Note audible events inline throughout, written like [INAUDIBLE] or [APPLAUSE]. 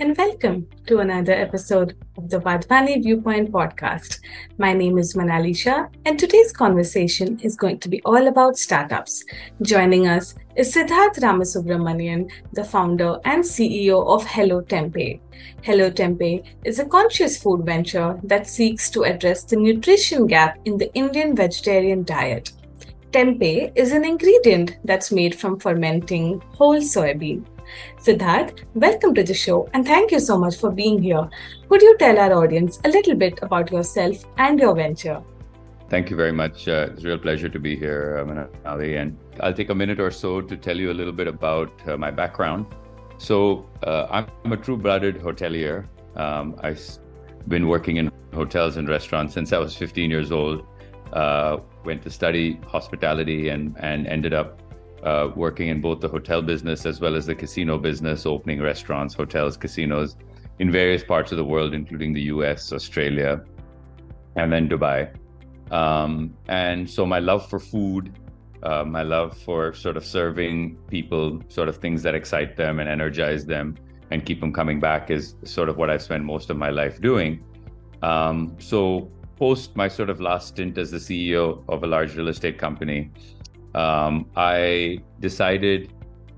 and welcome to another episode of the Wadhwani Viewpoint podcast. My name is Manali Shah, and today's conversation is going to be all about startups. Joining us is Siddharth Ramasubramanian, the founder and CEO of Hello Tempayy. Hello Tempayy is a conscious food venture that seeks to address the nutrition gap in the Indian vegetarian diet. Tempeh is an ingredient that's made from fermenting whole soybean Siddharth, welcome to the show and thank you so much for being here. Could you tell our audience a little bit about yourself and your venture? Thank you very much. Uh, it's a real pleasure to be here, Manali. And I'll take a minute or so to tell you a little bit about uh, my background. So, uh, I'm a true blooded hotelier. Um, I've been working in hotels and restaurants since I was 15 years old. Uh, went to study hospitality and, and ended up uh, working in both the hotel business as well as the casino business, opening restaurants, hotels, casinos in various parts of the world, including the US, Australia, and then Dubai. Um, and so my love for food, uh, my love for sort of serving people, sort of things that excite them and energize them and keep them coming back is sort of what I've spent most of my life doing. Um, so post my sort of last stint as the CEO of a large real estate company, um, I decided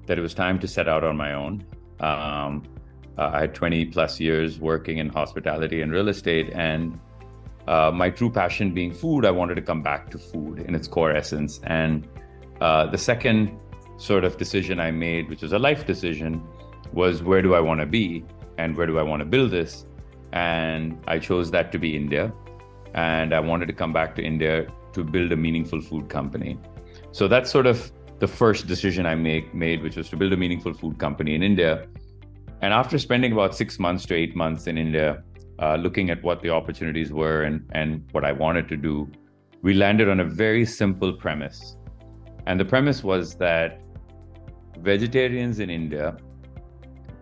that it was time to set out on my own. Um, uh, I had 20 plus years working in hospitality and real estate, and uh, my true passion being food, I wanted to come back to food in its core essence. And uh, the second sort of decision I made, which was a life decision, was where do I want to be and where do I want to build this? And I chose that to be India. And I wanted to come back to India to build a meaningful food company. So that's sort of the first decision I make made, which was to build a meaningful food company in India. And after spending about six months to eight months in India, uh, looking at what the opportunities were and, and what I wanted to do, we landed on a very simple premise. And the premise was that vegetarians in India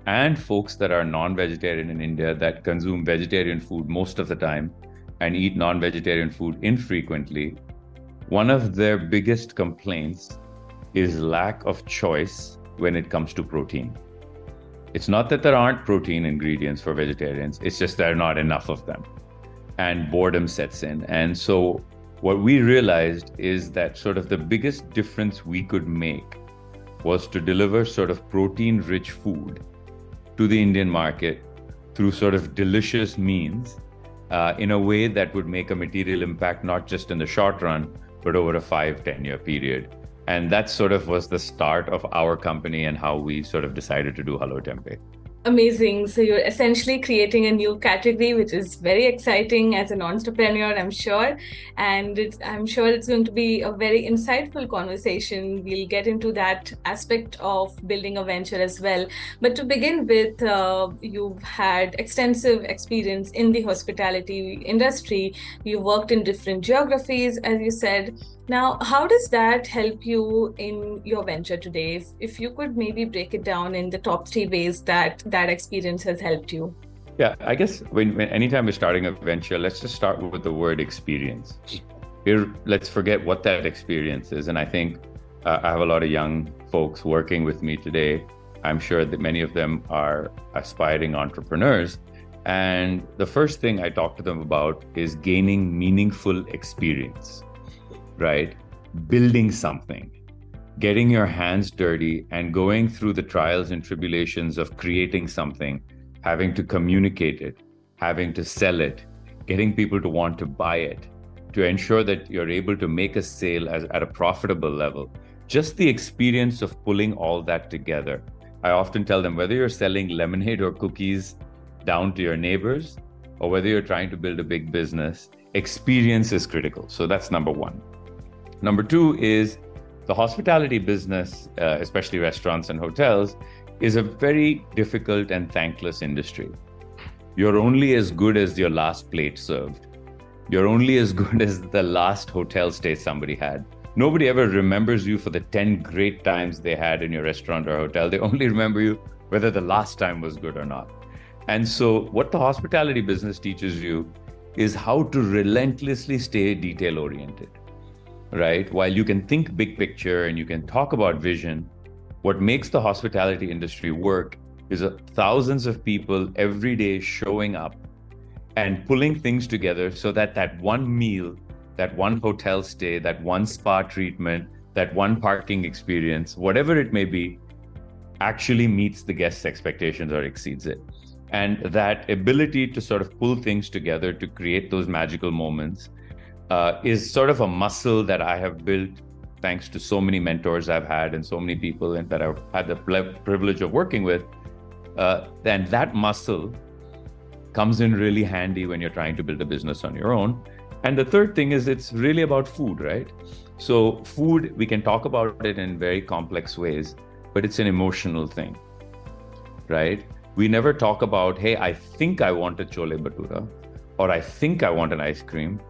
and folks that are non vegetarian in India that consume vegetarian food most of the time and eat non vegetarian food infrequently one of their biggest complaints is lack of choice when it comes to protein. It's not that there aren't protein ingredients for vegetarians, it's just there are not enough of them. And boredom sets in. And so, what we realized is that sort of the biggest difference we could make was to deliver sort of protein rich food to the Indian market through sort of delicious means uh, in a way that would make a material impact, not just in the short run, but over a five, 10 year period. And that sort of was the start of our company and how we sort of decided to do Hello Tempayy. Amazing. So you're essentially creating a new category, which is very exciting as an entrepreneur, I'm sure. And I'm sure it's going to be a very insightful conversation. We'll get into that aspect of building a venture as well. But to begin with, uh, you've had extensive experience in the hospitality industry. You worked in different geographies, as you said. Now, how does that help you in your venture today? If, if you could maybe break it down in the top three ways that that experience has helped you. Yeah, I guess when, when anytime we're starting a venture, let's just start with the word experience. Here, let's forget what that experience is. And I think uh, I have a lot of young folks working with me today. I'm sure that many of them are aspiring entrepreneurs. And the first thing I talk to them about is gaining meaningful experience right? Building something, getting your hands dirty, and going through the trials and tribulations of creating something, having to communicate it, having to sell it, getting people to want to buy it, to ensure that you're able to make a sale as, at a profitable level. Just the experience of pulling all that together. I often tell them whether you're selling lemonade or cookies down to your neighbors or whether you're trying to build a big business, experience is critical. So that's number one. Number two is the hospitality business, uh, especially restaurants and hotels, is a very difficult and thankless industry. You're only as good as your last plate served. You're only as good as the last hotel stay somebody had. Nobody ever remembers you for the 10 great times they had in your restaurant or hotel. They only remember you whether the last time was good or not. And so, what the hospitality business teaches you is how to relentlessly stay detail oriented right? While you can think big picture and you can talk about vision, what makes the hospitality industry work is thousands of people every day showing up and pulling things together so that that one meal, that one hotel stay, that one spa treatment, that one parking experience, whatever it may be, actually meets the guest's expectations or exceeds it. And that ability to sort of pull things together to create those magical moments uh, is sort of a muscle that I have built thanks to so many mentors I've had and so many people that I've had the privilege of working with. Uh, and that muscle comes in really handy when you're trying to build a business on your own. And the third thing is it's really about food, right? So, food, we can talk about it in very complex ways, but it's an emotional thing, right? We never talk about, hey, I think I want a chole bhatura, or I think I want an ice cream.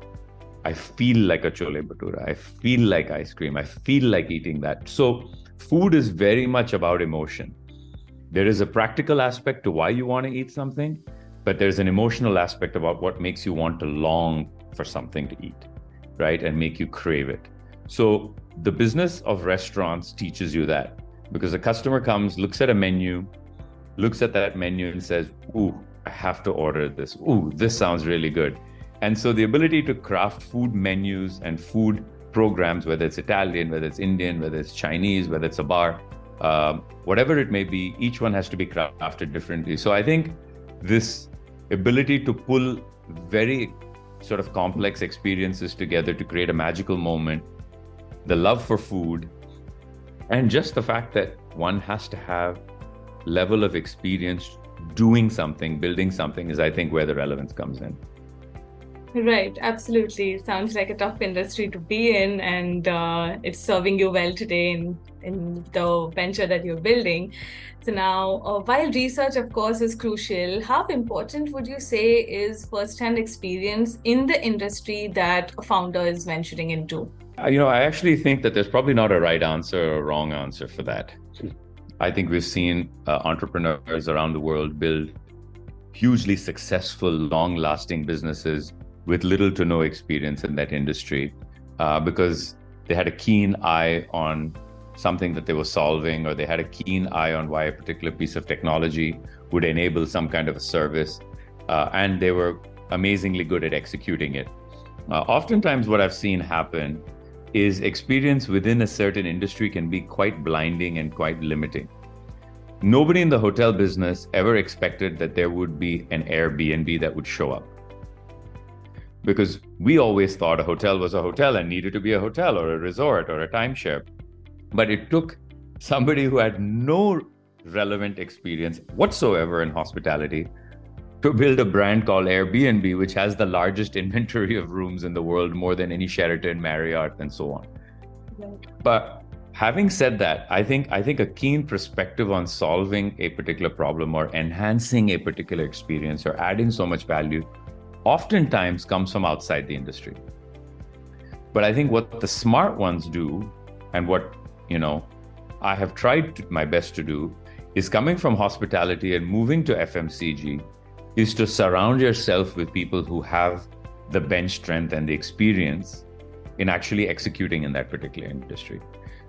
I feel like a chole bhatura. I feel like ice cream. I feel like eating that. So, food is very much about emotion. There is a practical aspect to why you want to eat something, but there's an emotional aspect about what makes you want to long for something to eat, right? And make you crave it. So the business of restaurants teaches you that because a customer comes, looks at a menu, looks at that menu and says, Ooh, I have to order this. Ooh, this sounds really good. And so the ability to craft food menus and food programs, whether it's Italian, whether it's Indian, whether it's Chinese, whether it's a bar, um, whatever it may be, each one has to be crafted differently. So I think this ability to pull very sort of complex experiences together to create a magical moment, the love for food, and just the fact that one has to have level of experience doing something, building something is I think where the relevance comes in. Right, absolutely. Sounds like a tough industry to be in, and uh, it's serving you well today in, in the venture that you're building. So, now, uh, while research, of course, is crucial, how important would you say is first hand experience in the industry that a founder is venturing into? Uh, you know, I actually think that there's probably not a right answer or wrong answer for that. I think we've seen uh, entrepreneurs around the world build hugely successful, long lasting businesses with little to no experience in that industry uh, because they had a keen eye on something that they were solving or they had a keen eye on why a particular piece of technology would enable some kind of a service uh, and they were amazingly good at executing it. Uh, oftentimes what i've seen happen is experience within a certain industry can be quite blinding and quite limiting. Nobody in the hotel business ever expected that there would be an airbnb that would show up because we always thought a hotel was a hotel and needed to be a hotel or a resort or a timeshare. But it took somebody who had no relevant experience whatsoever in hospitality to build a brand called Airbnb, which has the largest [LAUGHS] inventory of rooms in the world, more than any Sheraton, Marriott, and so on. But having said that, I think I think a keen perspective on solving a particular problem or enhancing a particular experience or adding so much value oftentimes comes from outside the industry. But I think what the smart ones do, and what you know, I have tried my best to do, is coming from hospitality and moving to FMCG, is to surround yourself with people who have the bench strength and the experience in actually executing in that particular industry.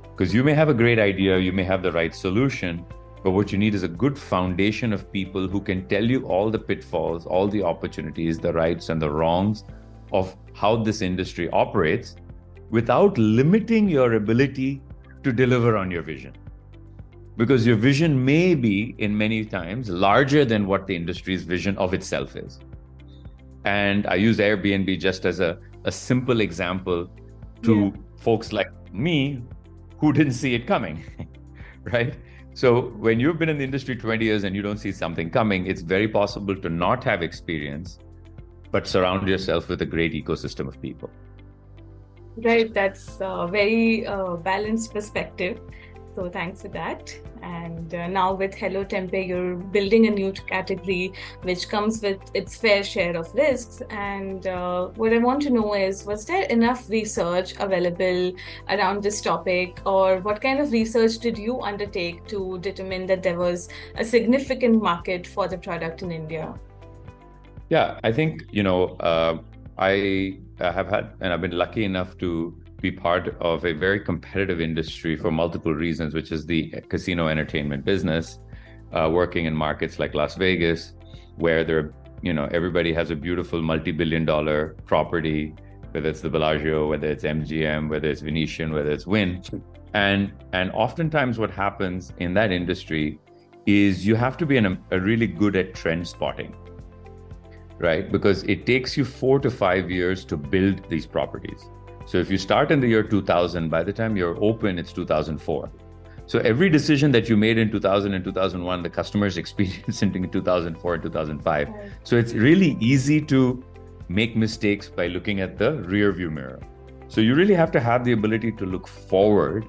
Because you may have a great idea, you may have the right solution, but what you need is a good foundation of people who can tell you all the pitfalls, all the opportunities, the rights and the wrongs of how this industry operates without limiting your ability to deliver on your vision. Because your vision may be, in many times, larger than what the industry's vision of itself is. And I use Airbnb just as a, a simple example to yeah. folks like me who didn't see it coming, [LAUGHS] right? So when you've been in the industry 20 years and you don't see something coming, it's very possible to not have experience, but surround yourself with a great ecosystem of people. Right, that's a very uh, balanced perspective. So thanks for that. And uh, now with Hello Tempayy, you're building a new category which comes with its fair share of risks. And uh, what I want to know is, was there enough research available around this topic, or what kind of research did you undertake to determine that there was a significant market for the product in India? Yeah, I think you know uh, I have had, and I've been lucky enough to be part of a very competitive industry for multiple reasons, which is the casino entertainment business. uh, working in markets like Las Vegas, where there, you know, everybody has a beautiful multi-billion-dollar property, whether it's the Bellagio, whether it's MGM, whether it's Venetian, whether it's Wynn, and and oftentimes what happens in that industry is you have to be an, a really good at trend spotting, right? Because it takes you four to five years to build these properties. So if you start in the year 2000, by the time you're open, it's 2004 so every decision that you made in 2000 and 2001, the customers [LAUGHS] experienced in 2004 and 2005. So it's really easy to make mistakes by looking at the rear view mirror. So you really have to have the ability to look forward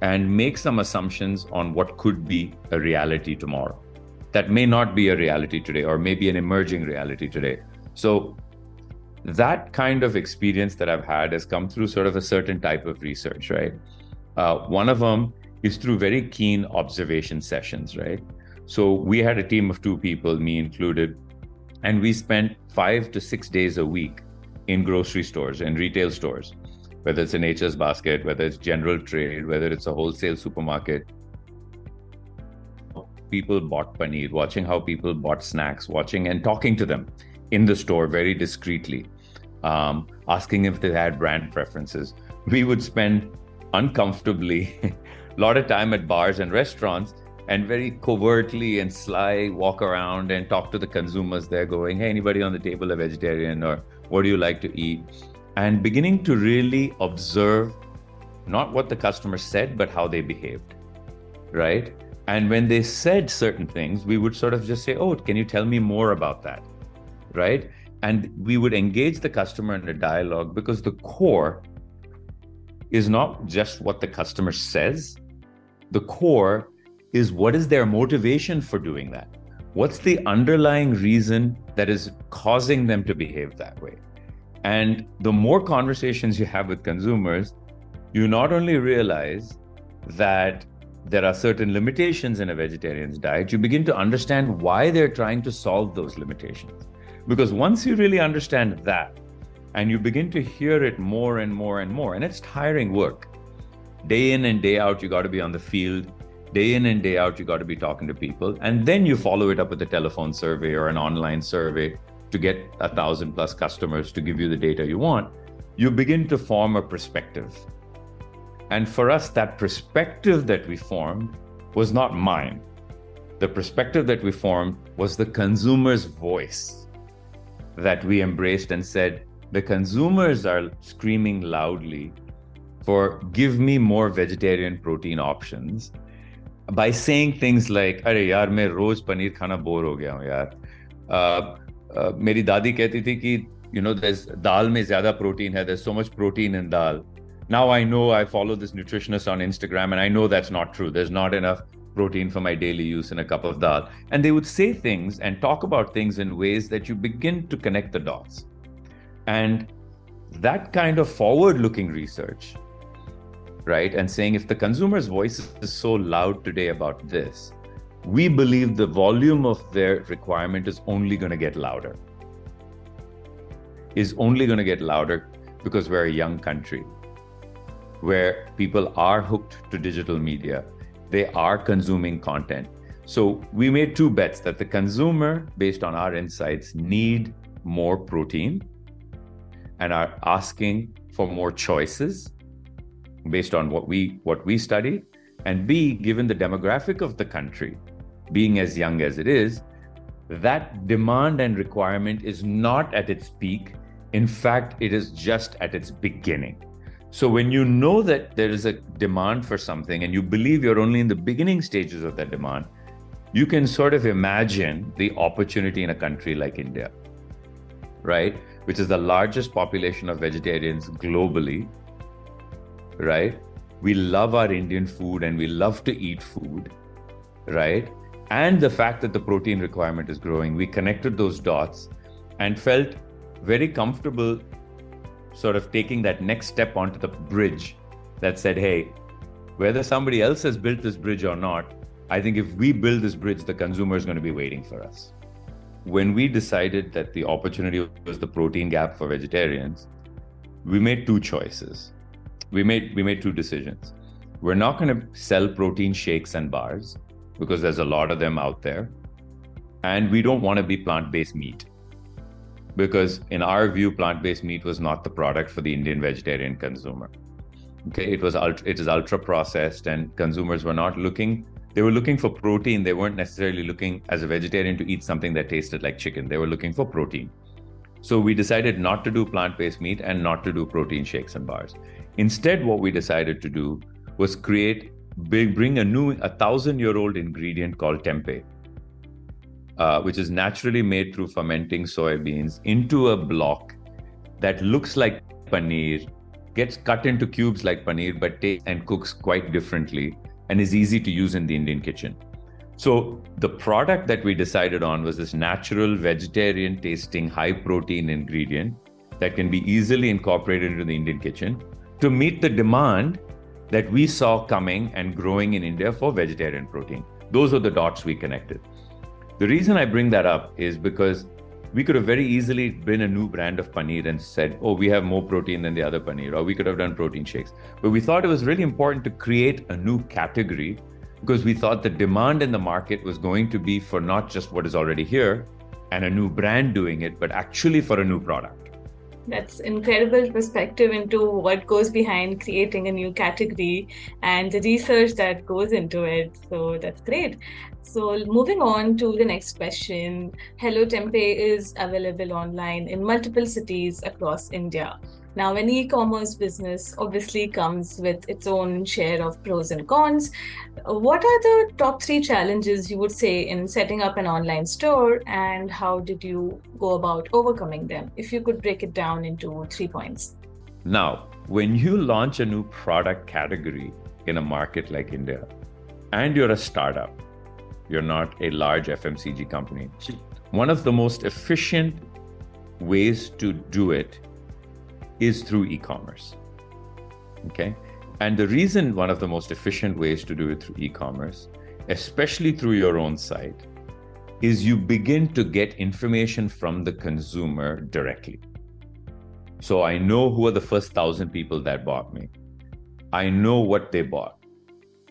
and make some assumptions on what could be a reality tomorrow. That may not be a reality today or maybe an emerging reality today. So that kind of experience that I've had has come through sort of a certain type of research, right? Uh, one of them is through very keen observation sessions, right? So we had a team of two people, me included, and we spent five to six days a week in grocery stores and retail stores, whether it's an HS basket, whether it's general trade, whether it's a wholesale supermarket. People bought paneer, watching how people bought snacks, watching and talking to them in the store very discreetly, um, asking if they had brand preferences. We would spend uncomfortably a [LAUGHS] lot of time at bars and restaurants and very covertly and sly walk around and talk to the consumers there going hey anybody on the table a vegetarian or what do you like to eat? And beginning to really observe not what the customer said but how they behaved right? And when they said certain things we would sort of just say oh can you tell me more about that? Right and we would engage the customer in a dialogue because the core is not just what the customer says the core is what is their motivation for doing that? What's the underlying reason that is causing them to behave that way? And the more conversations you have with consumers, you not only realize that there are certain limitations in a vegetarian's diet, you begin to understand why they're trying to solve those limitations. Because once you really understand that, and you begin to hear it more and more and more, and it's tiring work day in and day out, you got to be on the field. Day in and day out, you got to be talking to people. And then you follow it up with a telephone survey or an online survey to get a thousand plus customers to give you the data you want. You begin to form a perspective. And for us, that perspective that we formed was not mine. The perspective that we formed was the consumer's voice that we embraced and said, the consumers are screaming loudly for give me more vegetarian protein options by saying things like अरे यार मैं रोज पनीर खाना bore हो गया हूँ यार uh, uh, मेरी दादी कहती थी कि you know there's dal में ज्यादा protein है there's so much protein in dal now I know I follow this nutritionist on Instagram and I know that's not true there's not enough protein for my daily use in a cup of dal and they would say things and talk about things in ways that you begin to connect the dots and that kind of forward looking research right? And saying if the consumer's voice is so loud today about this, we believe the volume of their requirement is only going to get louder. Is only going to get louder because we're a young country where people are hooked to digital media. They are consuming content. So we made two bets that the consumer, based on our insights, need more protein and are asking for more choices based on what we what we study and b given the demographic of the country being as young as it is that demand and requirement is not at its peak in fact it is just at its beginning so when you know that there is a demand for something and you believe you're only in the beginning stages of that demand you can sort of imagine the opportunity in a country like india right which is the largest population of vegetarians globally right? We love our Indian food and we love to eat food, right? And the fact that the protein requirement is growing, we connected those dots and felt very comfortable sort of taking that next step onto the bridge that said, hey, whether somebody else has built this bridge or not, I think if we build this bridge, the consumer is going to be waiting for us. When we decided that the opportunity was the protein gap for vegetarians, we made two choices we made we made two decisions. We're not going to sell protein shakes and bars. because there's a lot of them out there. And we don't want to be plant based meat because, in our view, plant based meat was not the product for the Indian vegetarian consumer. Okay, it was ultra, it is ultra processed, and consumers were not looking. They were looking for protein. They weren't necessarily looking as a vegetarian to eat something that tasted like chicken. They were looking for protein. So we decided not to do plant based meat and not to do protein shakes and bars. Instead, what we decided to do was create, bring a new, a thousand year old ingredient called tempeh, uh, which is naturally made through fermenting soybeans into a block that looks like paneer, gets cut into cubes like paneer, but tastes and cooks quite differently and is easy to use in the Indian kitchen. So the product that we decided on was this natural vegetarian tasting high protein ingredient that can be easily incorporated into the Indian kitchen to meet the demand that we saw coming and growing in India for vegetarian protein. Those are the dots we connected. The reason I bring that up is because we could have very easily been a new brand of paneer and said, oh, we have more protein than the other paneer, or we could have done protein shakes. But we thought it was really important to create a new category because we thought the demand in the market was going to be for not just what is already here and a new brand doing it, but actually for a new product. That's incredible perspective into what goes behind creating a new category and the research that goes into it. So that's great. So moving on to the next question, Hello Tempayy is available online in multiple cities across India. Now, an e commerce business obviously comes with its own share of pros and cons. What are the top three challenges you would say in setting up an online store, and how did you go about overcoming them? If you could break it down into three points. Now, when you launch a new product category in a market like India, and you're a startup, you're not a large FMCG company, one of the most efficient ways to do it is through e commerce. Okay. And the reason one of the most efficient ways to do it through e commerce, especially through your own site, is you begin to get information from the consumer directly. So I know who are the first thousand people that bought me. I know what they bought.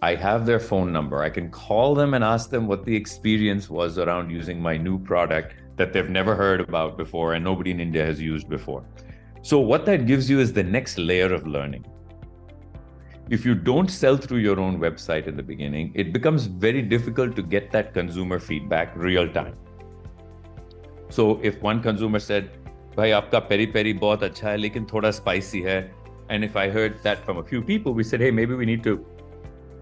I have their phone number. I can call them and ask them what the experience was around using my new product that they've never heard about before and nobody in India has used before. So, what that gives you is the next layer of learning. If you don't sell through your own website in the beginning, it becomes very difficult to get that consumer feedback real time. So, if one consumer said, भाई आपका peri peri बहुत अच्छा है लेकिन थोड़ा spicy है and if I heard that from a few people, we said, hey, maybe we need to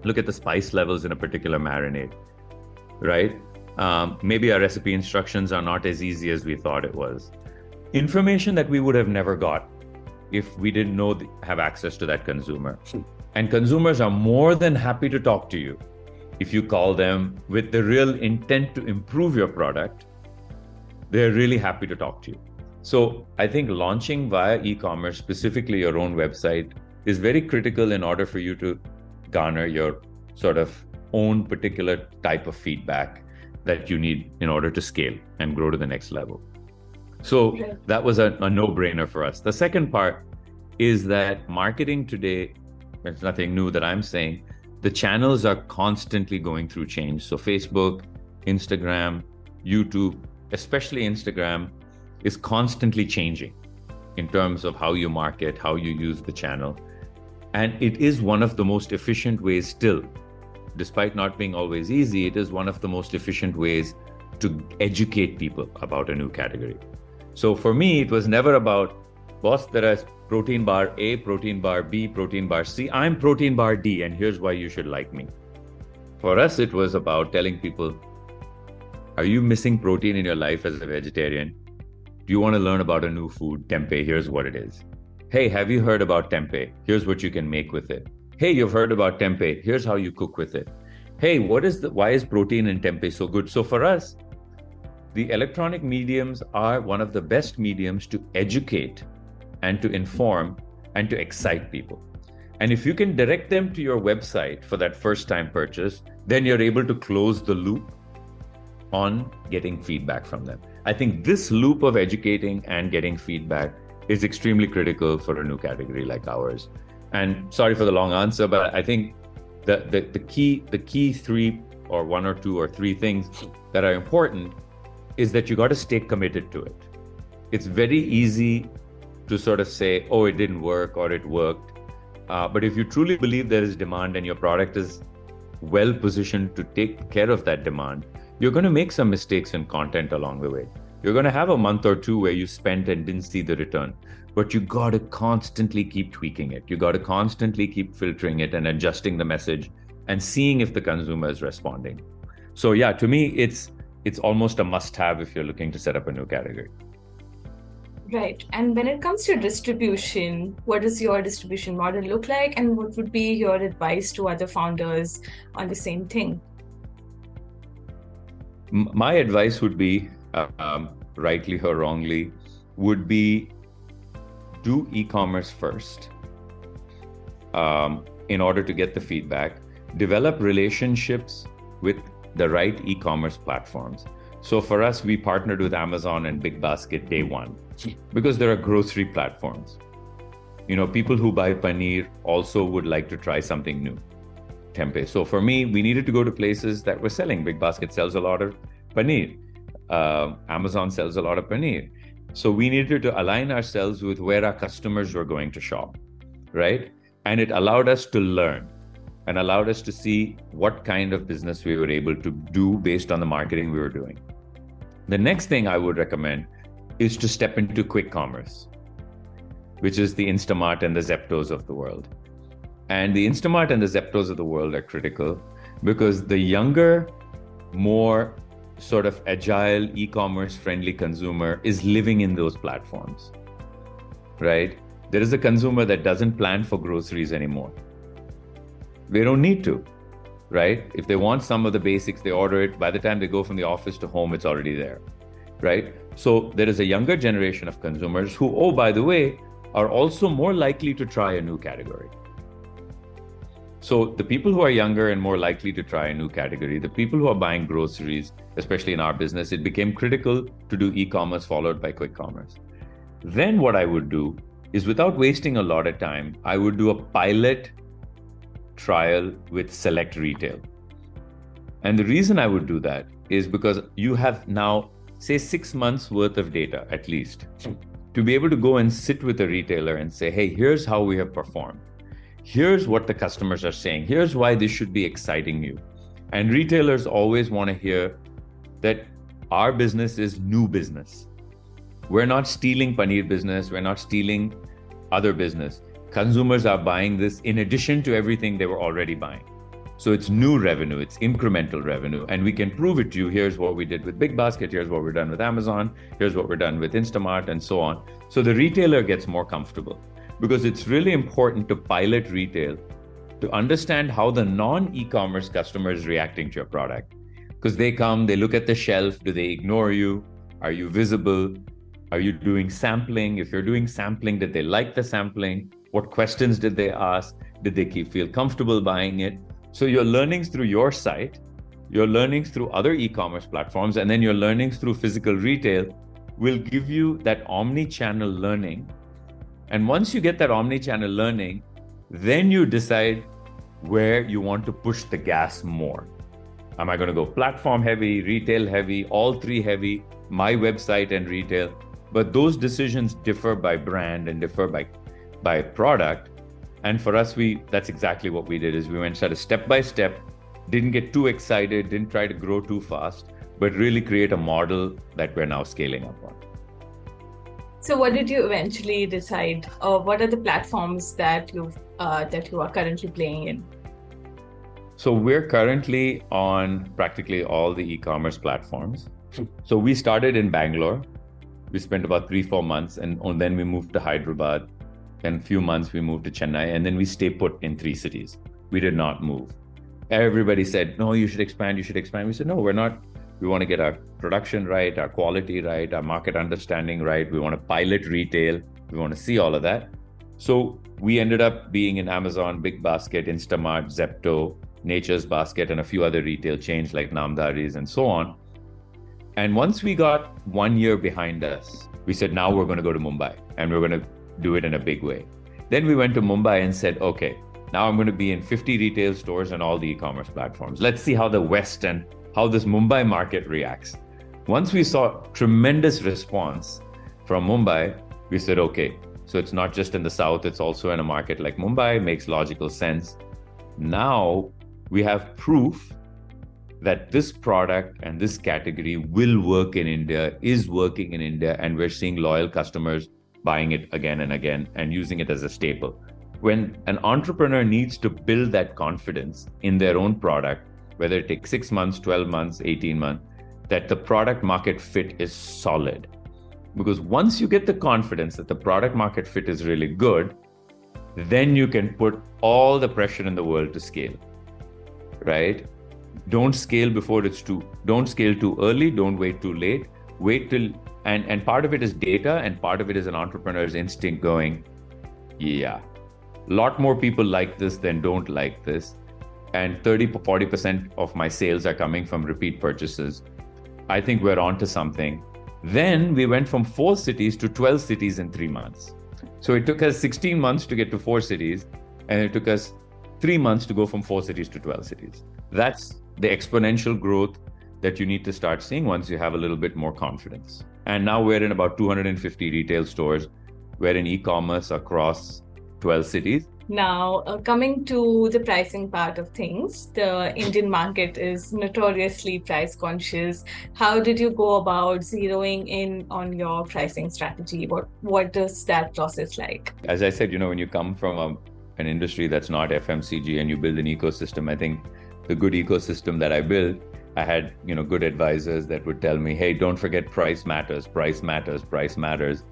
look at the spice levels in a particular marinade, right? Um, maybe our recipe instructions are not as easy as we thought it was information that we would have never got if we didn't know have access to that consumer. Hmm. And consumers are more than happy to talk to you if you call them with the real intent to improve your product. They're really happy to talk to you. So i think launching via e-commerce specifically your own website is very critical in order for you to garner your sort of own particular type of feedback that you need in order to scale and grow to the next level so that was a, a no brainer for us. The second part is that marketing today, it's nothing new that I'm saying, the channels are constantly going through change. So Facebook, Instagram, YouTube, especially Instagram, is constantly changing in terms of how you market, how you use the channel. And it is one of the most efficient ways still. Despite not being always easy, it is one of the most efficient ways to educate people about a new category. So for me, it was never about, boss, there is protein bar A, protein bar B, protein bar C. I'm protein bar D, and here's why you should like me. For us, it was about telling people, are you missing protein in your life as a vegetarian? Do you want to learn about a new food? Tempeh, here's what it is. Hey, have you heard about tempeh? Here's what you can make with it. Hey, you've heard about tempeh. Here's how you cook with it. Hey, what is the why is protein in tempeh so good? So for us, the electronic mediums are one of the best mediums to educate and to inform and to excite people. And if you can direct them to your website for that first time purchase, then you're able to close the loop on getting feedback from them. I think this loop of educating and getting feedback is extremely critical for a new category like ours. And sorry for the long answer, but I think the, the, the key the key three or one or two or three things that are important is that you got to stay committed to it. It's very easy to sort of say, oh, it didn't work or it worked. Uh, but if you truly believe there is demand and your product is well positioned to take care of that demand, you're going to make some mistakes in content along the way. You're going to have a month or two where you spent and didn't see the return, but you got to constantly keep tweaking it. You got to constantly keep filtering it and adjusting the message and seeing if the consumer is responding. So yeah, to me, it's it's almost a must-have if you're looking to set up a new category. Right. And when it comes to distribution, what does your distribution model look like? And what would be your advice to other founders on the same thing? My advice would be, um, rightly or wrongly, would be do e commerce first um, in order to get the feedback, develop relationships with the right e commerce platforms. So for us, we partnered with Amazon and Big Basket day one because there are grocery platforms. You know, people who buy paneer also would like to try something new. Tempeh. So for me, we needed to go to places that were selling. Big Basket sells a lot of paneer. Uh, Amazon sells a lot of paneer. So we needed to align ourselves with where our customers were going to shop, right? And it allowed us to learn and allowed us to see what kind of business we were able to do based on the marketing we were doing. The next thing I would recommend is to step into quick commerce, which is the Instamart and the Zeptos of the world. And the Instamart and the Zeptos of the world are critical because the younger, more sort of agile, e commerce friendly consumer is living in those platforms, right? There is a consumer that doesn't plan for groceries anymore. They don't need to, right? If they want some of the basics, they order it. By the time they go from the office to home, it's already there right? So there is a younger generation of consumers who, oh, by the way, are also more likely to try a new category. So the people who are younger and more likely to try a new category, the people who are buying groceries, especially in our business, it became critical to do e-commerce followed by quick commerce. Then what I would do is without wasting a lot of time, I would do a pilot trial with select retail. And the reason I would do that is because you have now say six months worth of data at least to be able to go and sit with a retailer and say, hey, here's how we have performed. Here's what the customers are saying. Here's why this should be exciting you. And retailers always want to hear that our business is new business. We're not stealing paneer business, we're not stealing other business. Consumers are buying this in addition to everything they were already buying. So it's new revenue, it's incremental revenue. And we can prove it to you. Here's what we did with Big Basket, here's what we're done with Amazon, here's what we're done with Instamart, and so on. So the retailer gets more comfortable because it's really important to pilot retail to understand how the non e commerce customer is reacting to your product. Because they come, they look at the shelf, do they ignore you? Are you visible? Are you doing sampling? If you're doing sampling, did they like the sampling? What questions did they ask? Did they keep, feel comfortable buying it? So your learnings through your site, your learnings through other e-commerce platforms, and then your learnings through physical retail will give you that omni-channel learning. And once you get that omni-channel learning, then you decide where you want to push the gas more. Am I going to go platform heavy, retail heavy, all three heavy, my website and retail? But those decisions differ by brand and differ by by product. And for us we that's exactly what we did is we went sort of step by step didn't get too excited didn't try to grow too fast but really create a model that we're now scaling up on. So what did you eventually decide or what are the platforms that you uh, that you are currently playing in? So we're currently on practically all the e-commerce platforms. So we started in bangalore. We spent about three four months and then we moved to hyderabad then a few months we moved to Chennai and then we stay put in three cities. We did not move. Everybody said, no, you should expand, you should expand. We said, no, we're not. We want to get our production right, our quality right, our market understanding right. We want to pilot retail. We want to see all of that. So we ended up being in Amazon, Big Basket, Instamart, Zepto, Nature's Basket, and a few other retail chains like Namdhari's and so on. And once we got one year behind us, we said, now we're going to go to Mumbai and we're going to do it in a big way. Then we went to Mumbai and said, okay, Now I'm going to be in 50 retail stores and all the e commerce platforms. Let's see how the West and how this Mumbai market reacts. Once we saw tremendous response from Mumbai, we said, okay, so it's not just in the South, it's also in a market like Mumbai, makes logical sense. Now we have proof that this product and this category will work in India, is working in India, and we're seeing loyal customers buying it again and again and using it as a staple. When an entrepreneur needs to build that confidence in their own product, whether it takes six months, 12 months, 18 months, that the product market fit is solid. Because once you get the confidence that the product market fit is really good, then you can put all the pressure in the world to scale. Right? Don't scale before it's too, don't scale too early, don't wait too late. Wait till, and, and part of it is data, and part of it is an entrepreneur's instinct going, yeah, a lot more people like this than don't like this. And 30 40% of my sales are coming from repeat purchases. I think we're on to something. Then we went from four cities to 12 cities in three months. So it took us 16 months to get to four cities and it took us three months to go from four cities to 12 cities. That's the exponential growth that you need to start seeing once you have a little bit more confidence and now we're in about 250 retail stores we're in e-commerce across 12 cities. Now, uh, coming to the pricing part of things, the Indian market is notoriously price conscious. How did you go about zeroing in on your pricing strategy? What what does that process like? As I said, you know, when you come from a, an industry that's not FMCG and you build an ecosystem, I think the good ecosystem that I built, I had, you know, good advisors that would tell me, "Hey, don't forget price matters, price matters, price matters."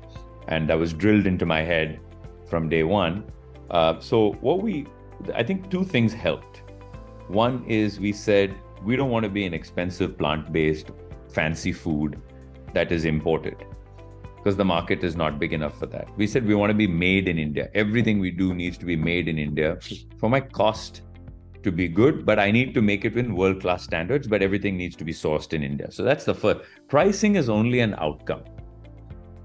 And that was drilled into my head from day one. Uh, so what we, I think two things helped. One is we said we don't want to be an expensive plant-based fancy food that is imported because the market is not big enough for that. We said we want to be made in India. Everything we do needs to be made in India for my cost to be good, but I need to make it in world class standards, but everything needs to be sourced in India. So that's the first. Pricing is only an outcome.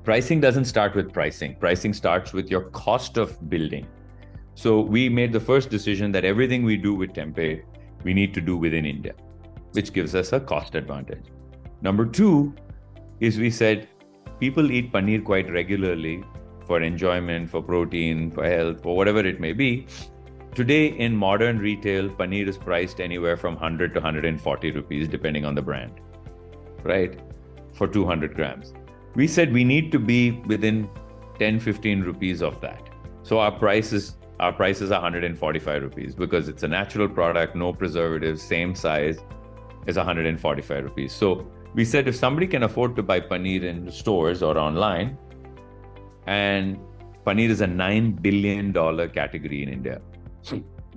Pricing doesn't start with pricing, pricing starts with your cost of building. So we made the first decision that everything we do with Tempeh, we need to do within India, which gives us a cost advantage. Number two is we said people eat paneer quite regularly for enjoyment, for protein, for health, for whatever it may be. Today in modern retail, paneer is priced anywhere from 100 to 140 rupees, depending on the brand, right? For 200 grams. We said we need to be within 10 15 rupees of that. So our prices our prices are 145 rupees because it's a natural product no preservatives same size is 145 rupees. So we said if somebody can afford to buy paneer in stores or online and paneer is a 9 billion dollar category in india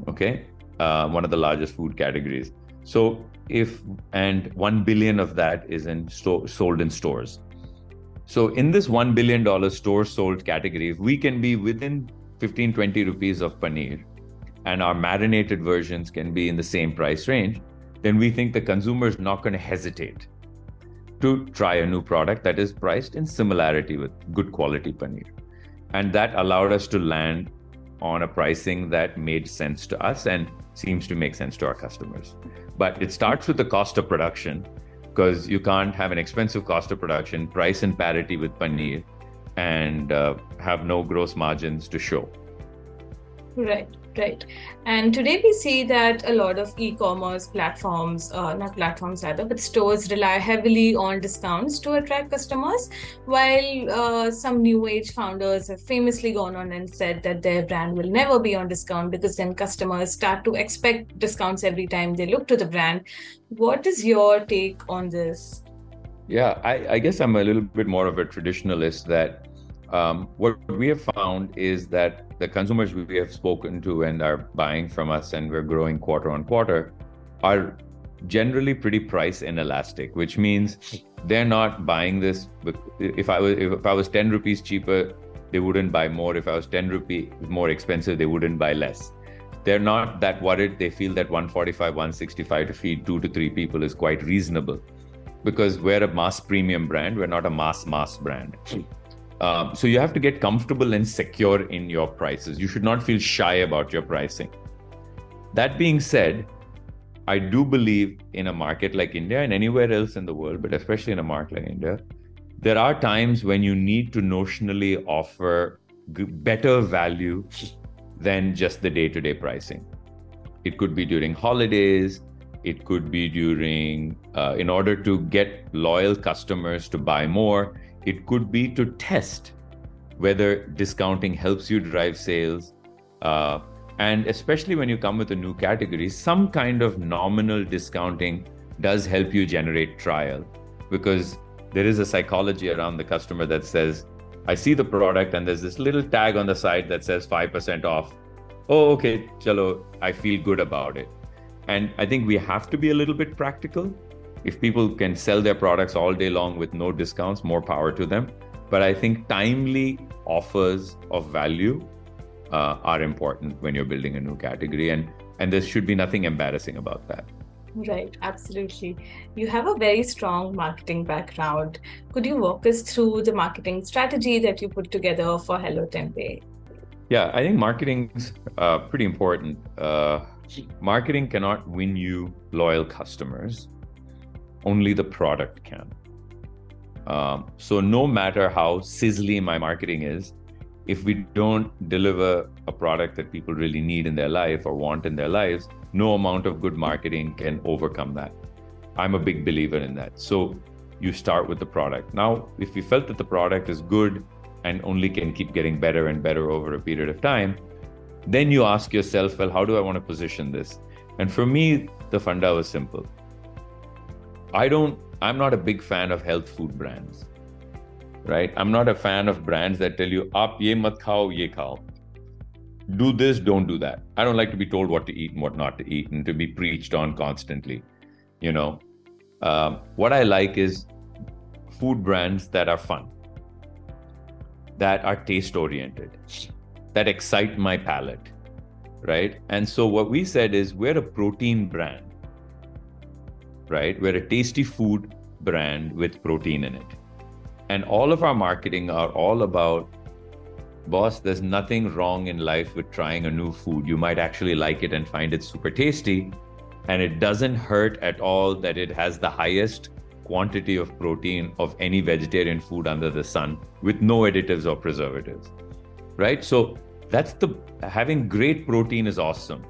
okay uh, one of the largest food categories so if and 1 billion of that is in sold in stores so in this $1 billion store sold category, if we can be within 15, 20 rupees of paneer and our marinated versions can be in the same price range, then we think the consumer is not going to hesitate to try a new product that is priced in similarity with good quality paneer. And that allowed us to land on a pricing that made sense to us and seems to make sense to our customers. But it starts with the cost of production because you can't have an expensive cost of production, price in parity with paneer, and uh, have no gross margins to show. Right. Right. And today we see that a lot of e commerce platforms, uh, not platforms either, but stores rely heavily on discounts to attract customers, while uh, some new age founders have famously gone on and said that their brand will never be on discount because then customers start to expect discounts every time they look to the brand. What is your take on this? Yeah, I, I guess I'm a little bit more of a traditionalist that um, what we have found is that the consumers we have spoken to and are buying from us and we're growing quarter on quarter are generally pretty price inelastic which means they're not buying this if i was if i was 10 rupees cheaper they wouldn't buy more. If i was 10 rupee more expensive they wouldn't buy less. They're not that worried. They feel that 145 165 to feed 2 to 3 people is quite reasonable because we're a mass premium brand. We're not a mass mass brand um, so you have to get comfortable and secure in your prices. You should not feel shy about your pricing. That being said, I do believe in a market like India and anywhere else in the world, but especially in a market like India, there are times when you need to notionally offer better value than just the day to day pricing. It could be during holidays, it could be during, uh, in order to get loyal customers to buy more, it could be to test whether discounting helps you drive sales. Uh, and especially when you come with a new category, some kind of nominal discounting does help you generate trial because there is a psychology around the customer that says, I see the product and there's this little tag on the side that says 5% off. Oh, okay, chalo, I feel good about it. And I think we have to be a little bit practical. If people can sell their products all day long with no discounts, more power to them. But I think timely offers of value uh, are important when you're building a new category. And, and there should be nothing embarrassing about that. Right, absolutely. You have a very strong marketing background. Could you walk us through the marketing strategy that you put together for Hello Tempayy? Yeah, I think marketing's uh, pretty important. Uh, marketing cannot win you loyal customers, only the product can. Um, so, no matter how sizzly my marketing is, if we don't deliver a product that people really need in their life or want in their lives, no amount of good marketing can overcome that. I'm a big believer in that. So you start with the product. Now, if you felt that the product is good and only can keep getting better and better over a period of time, then you ask yourself, well, how do I want to position this? And for me, the funda was simple. I don't, I'm not a big fan of health food brands, right? I'm not a fan of brands that tell you, aap ye mat khao, ye khao do this, don't do that. I don't like to be told what to eat and what not to eat and to be preached on constantly. You know, um, what I like is food brands that are fun, that are taste oriented, that excite my palate, right? And so what we said is we're a protein brand, right? We're a tasty food brand with protein in it. And all of our marketing are all about boss, there's nothing wrong in life with trying a new food. You might actually like it and find it super tasty. And it doesn't hurt at all that it has the highest quantity of protein of any vegetarian food under the sun with no additives or preservatives. Right? So that's the having great protein is awesome,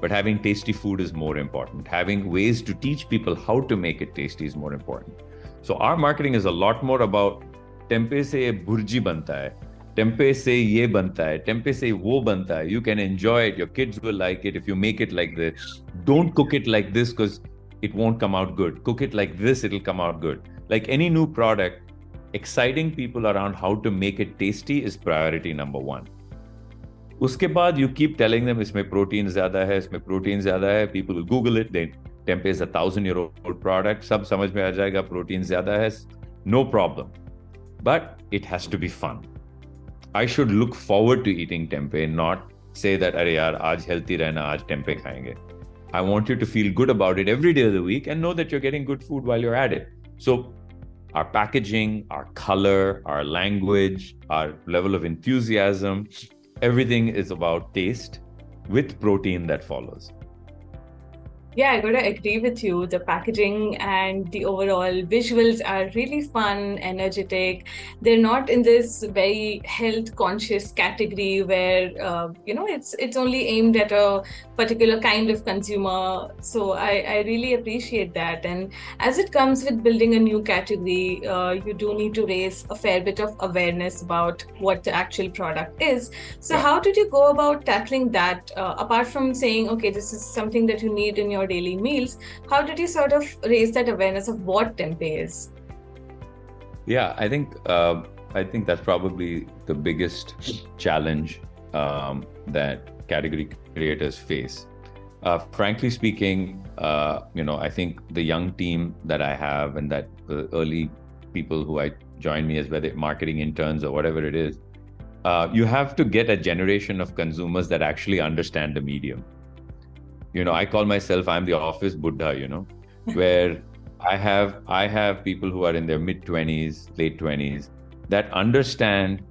but having tasty food is more important. Having ways to teach people how to make it tasty is more important. So our marketing is a lot more about tempeh se ye burji banta hai, tempeh se ye banta hai, tempeh se wo banta hai. You can enjoy it. Your kids will like it if you make it like this. Don't cook it like this because it won't come out good. Cook it like this, it'll come out good. Like any new product, exciting people around how to make it tasty is priority number one. उसके बाद you keep telling दम इसमें protein ज़्यादा है, इसमें protein ज़्यादा है people Google it then tempeh is a thousand year old product सब समझ में आ जाएगा प्रोटीन ज़्यादा है no problem but it has to be fun I should look forward to eating tempeh not say that अरे यार, आज हेल्थी रहना, आज टेम्पे खाएँगे. I want you to feel good about it every day of the week and know that you're getting good food while your ad it so our packaging our colour our language our level of enthusiasm everything is about taste with protein that follows yeah, I gotta agree with you. The packaging and the overall visuals are really fun, energetic. They're not in this very health conscious category where uh, you know it's it's only aimed at a particular kind of consumer. So I, I really appreciate that. And as it comes with building a new category, uh, you do need to raise a fair bit of awareness about what the actual product is. So yeah. how did you go about tackling that? Uh, apart from saying, okay, this is something that you need in your daily meals how did you sort of raise that awareness of what tempeh is yeah i think uh, i think that's probably the biggest challenge um, that category creators face uh, frankly speaking uh, you know i think the young team that i have and that early people who i join me as whether marketing interns or whatever it is uh, you have to get a generation of consumers that actually understand the medium you know i call myself i'm the office buddha you know [LAUGHS] where i have i have people who are in their mid 20s late 20s that understand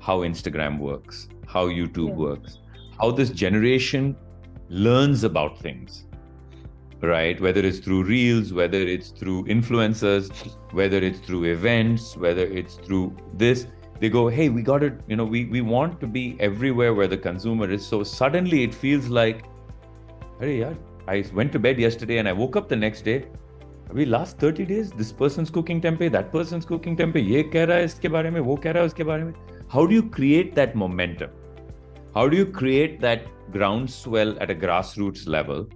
how instagram works how youtube yeah. works how this generation learns about things right? Whether it's through reels whether it's through influencers whether it's through events whether it's through this they go hey we got it you know we, we want to be everywhere where the consumer is. So suddenly it feels like hey yeah i went to bed yesterday and i woke up the next day. we last 30 days this person's cooking tempeh that person's cooking tempeh how do you create that momentum how do you create that groundswell at a grassroots level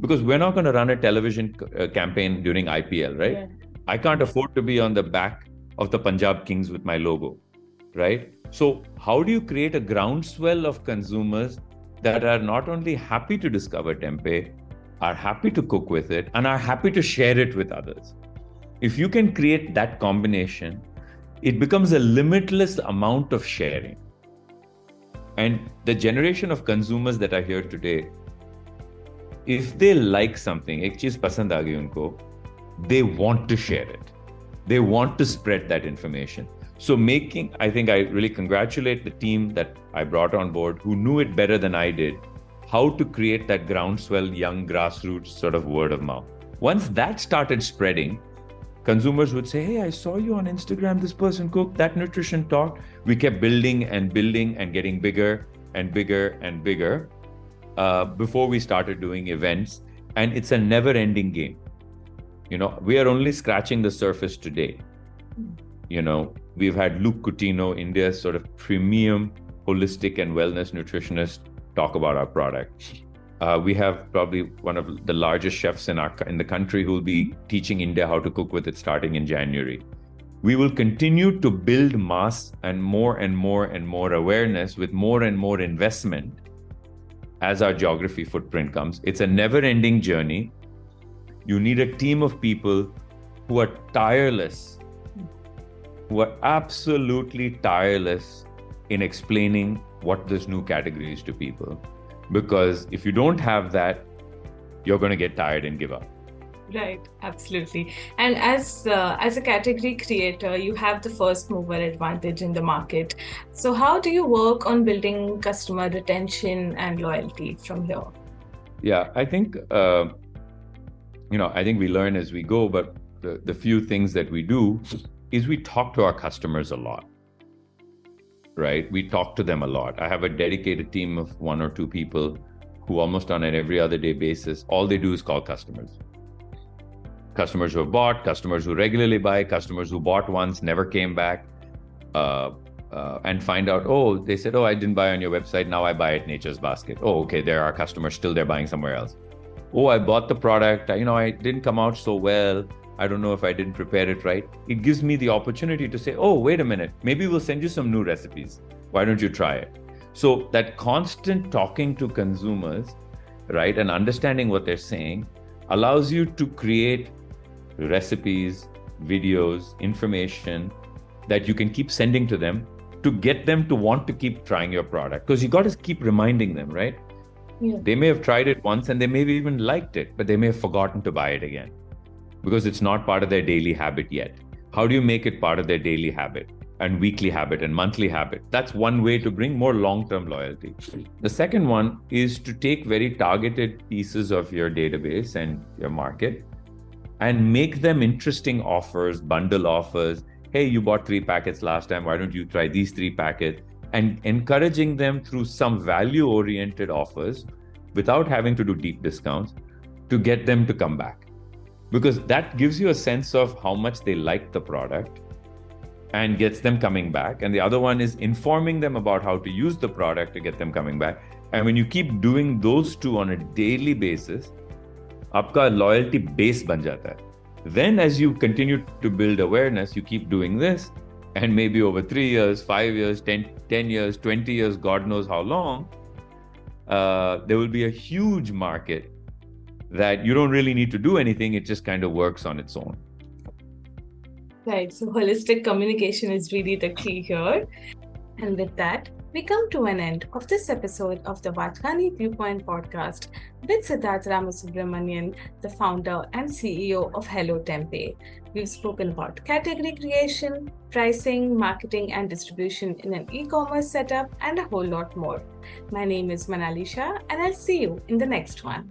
because we're not going to run a television uh, campaign during IPL, right? Yeah. I can't afford to be on the back of the Punjab Kings with my logo, right? So, how do you create a groundswell of consumers that are not only happy to discover tempeh, are happy to cook with it, and are happy to share it with others? If you can create that combination, it becomes a limitless amount of sharing. And the generation of consumers that are here today if they like something एक चीज पसंद आ गई उनको they want to share it they want to spread that information so making i think i really congratulate the team that i brought on board who knew it better than i did how to create that groundswell young grassroots sort of word of mouth once that started spreading consumers would say hey i saw you on instagram this person cooked that nutrition talk we kept building and building and getting bigger and bigger and bigger uh, before we started doing events, and it's a never ending game. You know, we are only scratching the surface today. You know, we've had Luke Coutinho, India's sort of premium holistic and wellness nutritionist, talk about our product. Uh, we have probably one of the largest chefs in our in the country who will be teaching India how to cook with it starting in January. We will continue to build mass and more and more and more awareness with more and more investment as our geography footprint comes. It's a never ending journey. You need a team of people who are tireless, who are absolutely tireless in explaining what this new category is to people. Because if you don't have that, you're going to get tired and give up. Right. Absolutely. And as uh, as a category creator you have the first mover advantage in the market. So how do you work on building customer retention and loyalty from here? Yeah i think uh, you know i think we learn as we go but the, the few things that we do is we talk to our customers a lot right we talk to them a lot i have a dedicated team of one or two people who almost on an every other day basis all they do is call customers customers who have bought, customers who regularly buy, customers who bought once, never came back, uh, uh, and find out, oh, they said, oh, I didn't buy on your website. Now I buy at Nature's Basket. Oh, okay, there are customers still they're buying somewhere else. Oh, I bought the product. You know, I didn't come out so well. I don't know if I didn't prepare it right. It gives me the opportunity to say, oh, wait a minute, maybe we'll send you some new recipes. Why don't you try it? So that constant talking to consumers, right, and understanding what they're saying allows you to create recipes, videos, information that you can keep sending to them to get them to want to keep trying your product. Because you got to keep reminding them, right? Yeah. They may have tried it once and they may have even liked it, but they may have forgotten to buy it again because it's not part of their daily habit yet. How do you make it part of their daily habit and weekly habit and monthly habit? That's one way to bring more long term loyalty. The second one is to take very targeted pieces of your database and your market and make them interesting offers, bundle offers. Hey, you bought three packets last time. Why don't you try these three packets? And encouraging them through some value oriented offers without having to do deep discounts to get them to come back Because that gives you a sense of how much they like the product and gets them coming back. And the other one is informing them about how to use the product to get them coming back. And when you keep doing those two on a daily basis, आपका loyalty base बन जाता है then as you continue to build awareness you keep doing this and maybe over 3 years 5 years 10, 10 years 20 years god knows how long uh, there will be a huge market that you don't really need to do anything it just kind of works on its own right so holistic communication is really the key here and with that we come to an end of this episode of the Wadhwani Viewpoint podcast with Siddharth Ramasubramanian, the founder and CEO of Hello Tempayy. We've spoken about category creation, pricing, marketing, and distribution in an e commerce setup, and a whole lot more. My name is Manali Shah, and I'll see you in the next one.